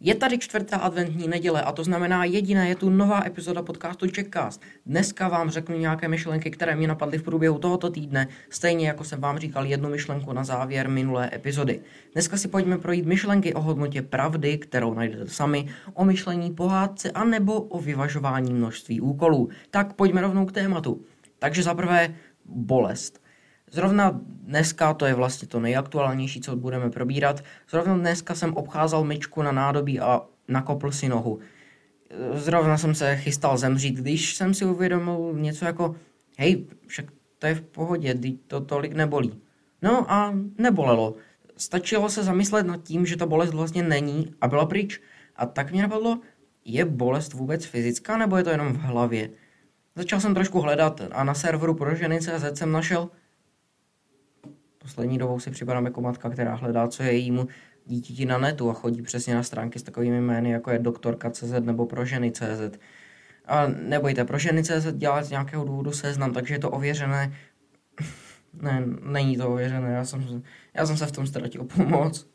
Je tady čtvrtá adventní neděle a to znamená jediné, je tu nová epizoda podcastu Checkcast. Dneska vám řeknu nějaké myšlenky, které mi napadly v průběhu tohoto týdne, stejně jako jsem vám říkal jednu myšlenku na závěr minulé epizody. Dneska si pojďme projít myšlenky o hodnotě pravdy, kterou najdete sami, o myšlení pohádce a nebo o vyvažování množství úkolů. Tak pojďme rovnou k tématu. Takže za prvé bolest. Zrovna dneska, to je vlastně to nejaktuálnější, co budeme probírat, zrovna dneska jsem obcházel myčku na nádobí a nakopl si nohu. Zrovna jsem se chystal zemřít, když jsem si uvědomil něco jako, hej, však to je v pohodě, to tolik nebolí. No a nebolelo. Stačilo se zamyslet nad tím, že ta bolest vlastně není a byla pryč. A tak mě napadlo, je bolest vůbec fyzická nebo je to jenom v hlavě? Začal jsem trošku hledat a na serveru pro ženy CZ jsem našel Poslední dobou si připadám jako matka, která hledá, co je jejímu dítěti na netu a chodí přesně na stránky s takovými jmény, jako je doktorka.cz nebo pro ženy.cz. A nebojte, pro ženy.cz dělat z nějakého důvodu seznam, takže je to ověřené. ne, není to ověřené, já jsem, já jsem se v tom ztratil pomoc.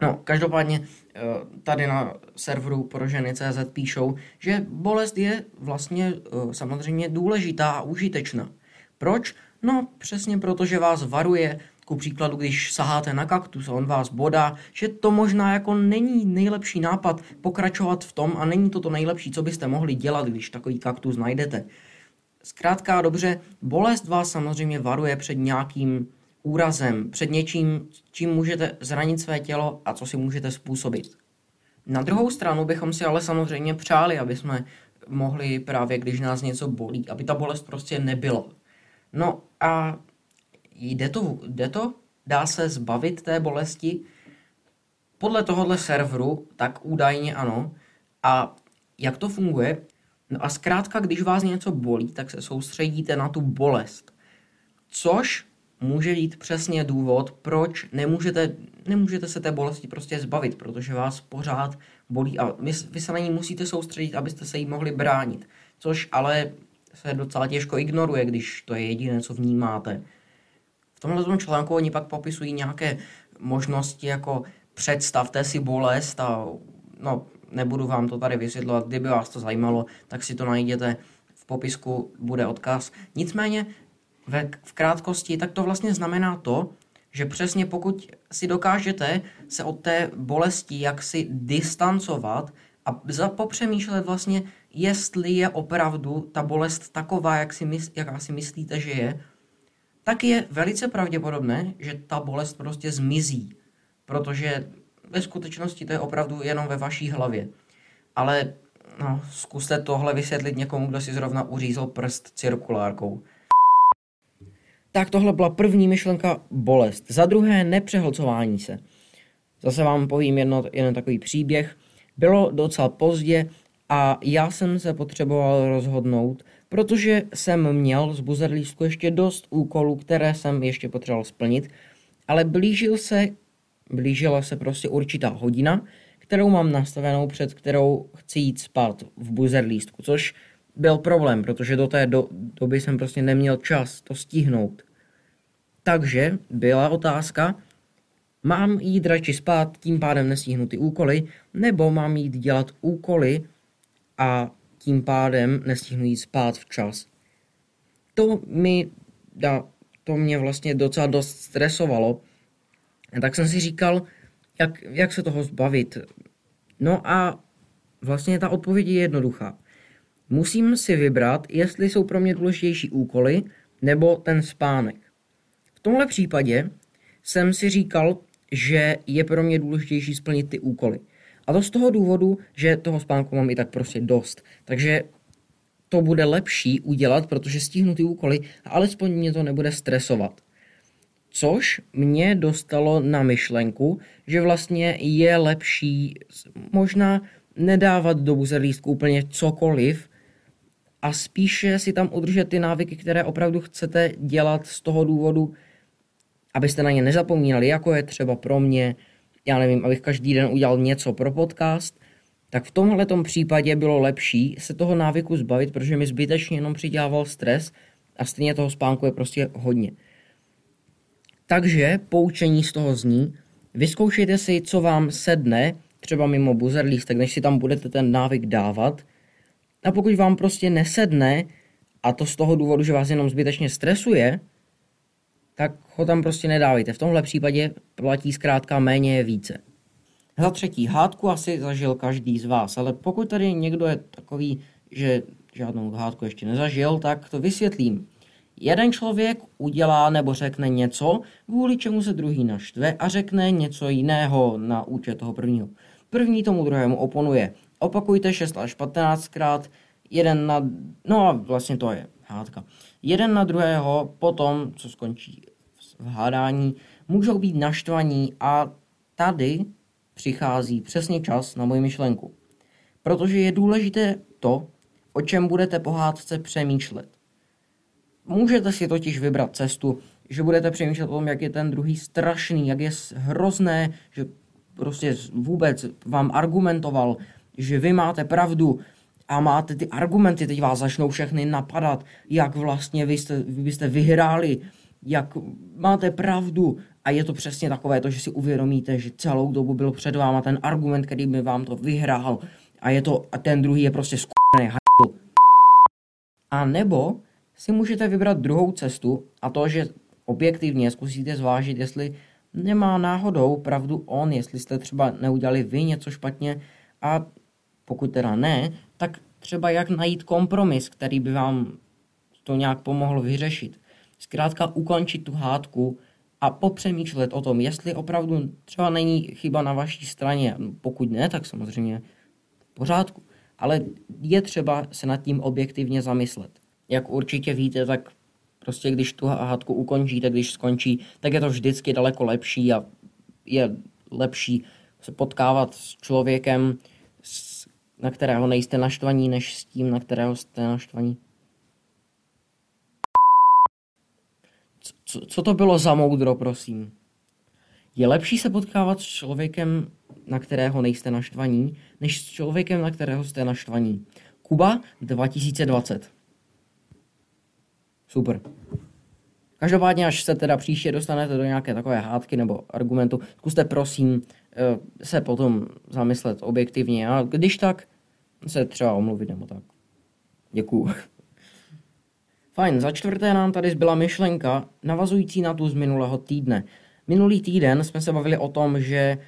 No, každopádně eh, tady na serveru pro ženy.cz píšou, že bolest je vlastně eh, samozřejmě důležitá a užitečná. Proč? No přesně proto, že vás varuje, ku příkladu, když saháte na kaktus a on vás bodá, že to možná jako není nejlepší nápad pokračovat v tom a není to to nejlepší, co byste mohli dělat, když takový kaktus najdete. Zkrátka dobře, bolest vás samozřejmě varuje před nějakým úrazem, před něčím, čím můžete zranit své tělo a co si můžete způsobit. Na druhou stranu bychom si ale samozřejmě přáli, aby jsme mohli právě, když nás něco bolí, aby ta bolest prostě nebyla. No a jde to, jde to? Dá se zbavit té bolesti? Podle tohohle serveru, tak údajně ano. A jak to funguje? No a zkrátka, když vás něco bolí, tak se soustředíte na tu bolest. Což může jít přesně důvod, proč nemůžete, nemůžete se té bolesti prostě zbavit, protože vás pořád bolí a vy, vy se na ní musíte soustředit, abyste se jí mohli bránit. Což ale se docela těžko ignoruje, když to je jediné, co vnímáte. V tomhle článku oni pak popisují nějaké možnosti, jako představte si bolest a no, nebudu vám to tady vysvětlovat, kdyby vás to zajímalo, tak si to najděte v popisku, bude odkaz. Nicméně ve, v krátkosti, tak to vlastně znamená to, že přesně pokud si dokážete se od té bolesti jaksi distancovat a popřemýšlet vlastně, jestli je opravdu ta bolest taková, jak si mys- jaká si myslíte, že je, tak je velice pravděpodobné, že ta bolest prostě zmizí. Protože ve skutečnosti to je opravdu jenom ve vaší hlavě. Ale no, zkuste tohle vysvětlit někomu, kdo si zrovna uřízl prst cirkulárkou. Tak tohle byla první myšlenka bolest. Za druhé nepřehlcování se. Zase vám povím jedno, jeden takový příběh. Bylo docela pozdě a já jsem se potřeboval rozhodnout, protože jsem měl z buzerlístku ještě dost úkolů, které jsem ještě potřeboval splnit, ale blížil se, blížila se prostě určitá hodina, kterou mám nastavenou, před kterou chci jít spát v buzerlístku, což byl problém, protože do té do, doby jsem prostě neměl čas to stihnout. Takže byla otázka, mám jít radši spát, tím pádem nestihnu ty úkoly, nebo mám jít dělat úkoly, a tím pádem nestihnu jít spát včas. To mi da, to mě vlastně docela dost stresovalo. Tak jsem si říkal, jak, jak se toho zbavit. No a vlastně ta odpověď je jednoduchá. Musím si vybrat, jestli jsou pro mě důležitější úkoly nebo ten spánek. V tomhle případě jsem si říkal, že je pro mě důležitější splnit ty úkoly. A to z toho důvodu, že toho spánku mám i tak prostě dost. Takže to bude lepší udělat, protože stihnu ty úkoly a alespoň mě to nebude stresovat. Což mě dostalo na myšlenku, že vlastně je lepší možná nedávat do buzerlístku úplně cokoliv a spíše si tam udržet ty návyky, které opravdu chcete dělat z toho důvodu, abyste na ně nezapomínali, jako je třeba pro mě já nevím, abych každý den udělal něco pro podcast, tak v tomhle případě bylo lepší se toho návyku zbavit, protože mi zbytečně jenom přidělával stres a stejně toho spánku je prostě hodně. Takže poučení z toho zní, vyzkoušejte si, co vám sedne třeba mimo buzzer lístek, než si tam budete ten návyk dávat. A pokud vám prostě nesedne, a to z toho důvodu, že vás jenom zbytečně stresuje, tak ho tam prostě nedávejte. V tomhle případě platí zkrátka méně je více. Za třetí, hádku asi zažil každý z vás, ale pokud tady někdo je takový, že žádnou hádku ještě nezažil, tak to vysvětlím. Jeden člověk udělá nebo řekne něco, kvůli čemu se druhý naštve a řekne něco jiného na účet toho prvního. První tomu druhému oponuje. Opakujte 6 až 15 krát, jeden na, no a vlastně to je hádka. Jeden na druhého potom, co skončí v hádání, můžou být naštvaní a tady přichází přesně čas na moji myšlenku. Protože je důležité to, o čem budete po hádce přemýšlet. Můžete si totiž vybrat cestu, že budete přemýšlet o tom, jak je ten druhý strašný, jak je hrozné, že prostě vůbec vám argumentoval, že vy máte pravdu a máte ty argumenty, teď vás začnou všechny napadat, jak vlastně vy, jste, vy byste vyhráli, jak máte pravdu. A je to přesně takové to, že si uvědomíte, že celou dobu byl před váma ten argument, který by vám to vyhrál. A je to, a ten druhý je prostě skupený A nebo si můžete vybrat druhou cestu a to, že objektivně zkusíte zvážit, jestli nemá náhodou pravdu on, jestli jste třeba neudělali vy něco špatně. A pokud teda ne, tak třeba jak najít kompromis, který by vám to nějak pomohl vyřešit. Zkrátka ukončit tu hádku a popřemýšlet o tom, jestli opravdu třeba není chyba na vaší straně. Pokud ne, tak samozřejmě v pořádku. Ale je třeba se nad tím objektivně zamyslet. Jak určitě víte, tak prostě když tu hádku ukončíte, když skončí, tak je to vždycky daleko lepší a je lepší se potkávat s člověkem, na kterého nejste naštvaní, než s tím, na kterého jste naštvaní. Co, co to bylo za moudro, prosím? Je lepší se potkávat s člověkem, na kterého nejste naštvaní, než s člověkem, na kterého jste naštvaní. Kuba 2020. Super. Každopádně, až se teda příště dostanete do nějaké takové hádky nebo argumentu, zkuste prosím eh, se potom zamyslet objektivně a když tak se třeba omluvit nebo tak. Děkuju. Fajn, za čtvrté nám tady zbyla myšlenka navazující na tu z minulého týdne. Minulý týden jsme se bavili o tom, že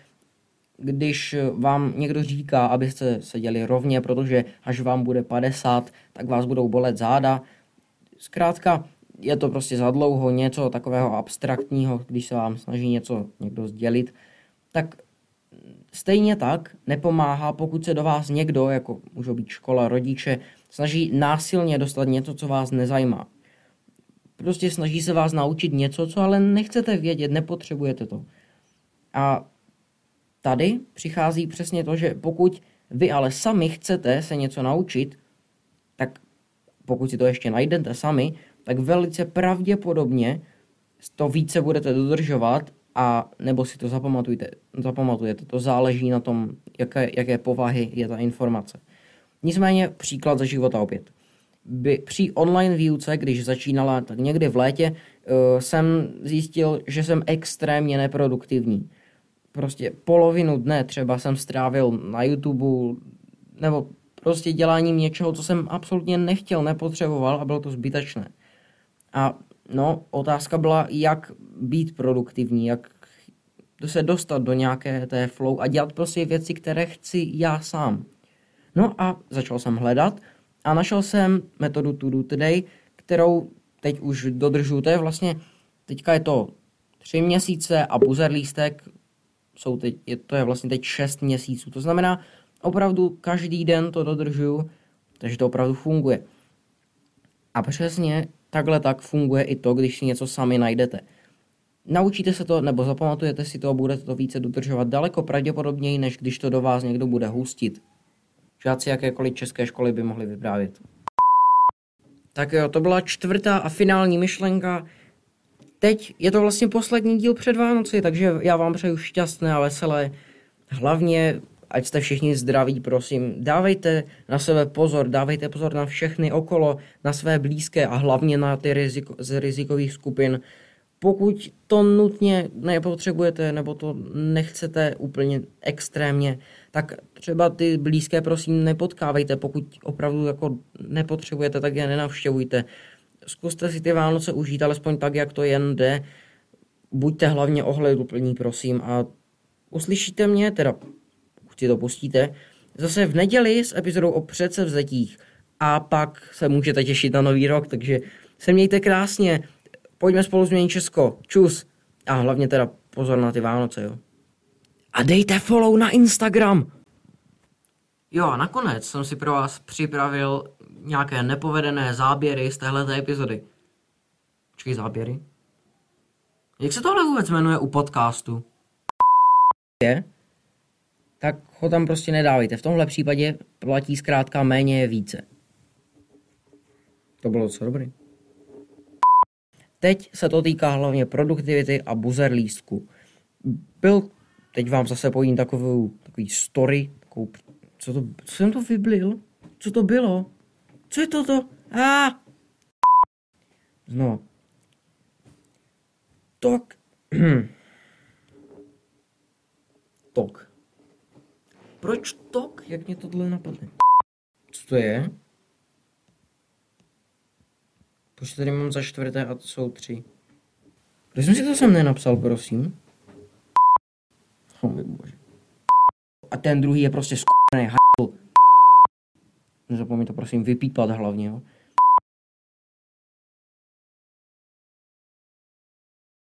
když vám někdo říká, abyste seděli rovně, protože až vám bude 50, tak vás budou bolet záda. Zkrátka, je to prostě za dlouho něco takového abstraktního, když se vám snaží něco někdo sdělit, tak stejně tak nepomáhá, pokud se do vás někdo, jako můžou být škola, rodiče, snaží násilně dostat něco, co vás nezajímá. Prostě snaží se vás naučit něco, co ale nechcete vědět, nepotřebujete to. A tady přichází přesně to, že pokud vy ale sami chcete se něco naučit, tak pokud si to ještě najdete sami, tak velice pravděpodobně to více budete dodržovat a nebo si to zapamatujte, zapamatujete. To záleží na tom, jaké, jaké povahy je ta informace. Nicméně příklad ze života opět. By, při online výuce, když začínala tak někdy v létě, uh, jsem zjistil, že jsem extrémně neproduktivní. Prostě polovinu dne třeba jsem strávil na YouTube nebo prostě děláním něčeho, co jsem absolutně nechtěl, nepotřeboval a bylo to zbytečné. A no, otázka byla, jak být produktivní, jak se dostat do nějaké té flow a dělat prostě věci, které chci já sám. No a začal jsem hledat a našel jsem metodu To Do Today, kterou teď už dodržu. To je vlastně, teďka je to tři měsíce a buzzer lístek jsou teď, je, to je vlastně teď šest měsíců. To znamená, opravdu každý den to dodržuju, takže to opravdu funguje. A přesně takhle tak funguje i to, když si něco sami najdete. Naučíte se to nebo zapamatujete si to a budete to více dodržovat daleko pravděpodobněji, než když to do vás někdo bude hustit. Žáci jakékoliv české školy by mohli vyprávět. Tak jo, to byla čtvrtá a finální myšlenka. Teď je to vlastně poslední díl před Vánoci, takže já vám přeju šťastné a veselé. Hlavně, ať jste všichni zdraví, prosím. Dávejte na sebe pozor, dávejte pozor na všechny okolo, na své blízké a hlavně na ty riziko, z rizikových skupin. pokud to nutně nepotřebujete nebo to nechcete úplně extrémně, tak třeba ty blízké prosím nepotkávejte, pokud opravdu jako nepotřebujete, tak je nenavštěvujte. Zkuste si ty Vánoce užít alespoň tak, jak to jen jde. Buďte hlavně ohleduplní, prosím, a uslyšíte mě, teda si to pustíte, zase v neděli s epizodou o předsevzetích a pak se můžete těšit na nový rok, takže se mějte krásně, pojďme spolu změnit Česko, čus a hlavně teda pozor na ty Vánoce, jo. A dejte follow na Instagram. Jo a nakonec jsem si pro vás připravil nějaké nepovedené záběry z téhleté epizody. Počkej, záběry? Jak se tohle vůbec jmenuje u podcastu? Je? Tak ho tam prostě nedávejte. V tomhle případě platí zkrátka méně je více. To bylo docela dobrý. Teď se to týká hlavně produktivity a buzzer lístku. Byl, teď vám zase pojím takovou, takový story, takovou, co to, co jsem to vyblil? Co to bylo? Co je toto? A! Ah! Znovu. Tok. tok. Proč tok? Jak mě tohle napadne? Co to je? Proč tady mám za čtvrté a to jsou tři? Proč jsem si to sem nenapsal, prosím? Oh, bože. A ten druhý je prostě skvělý hajl. Nezapomeň to prosím vypípat hlavně, jo.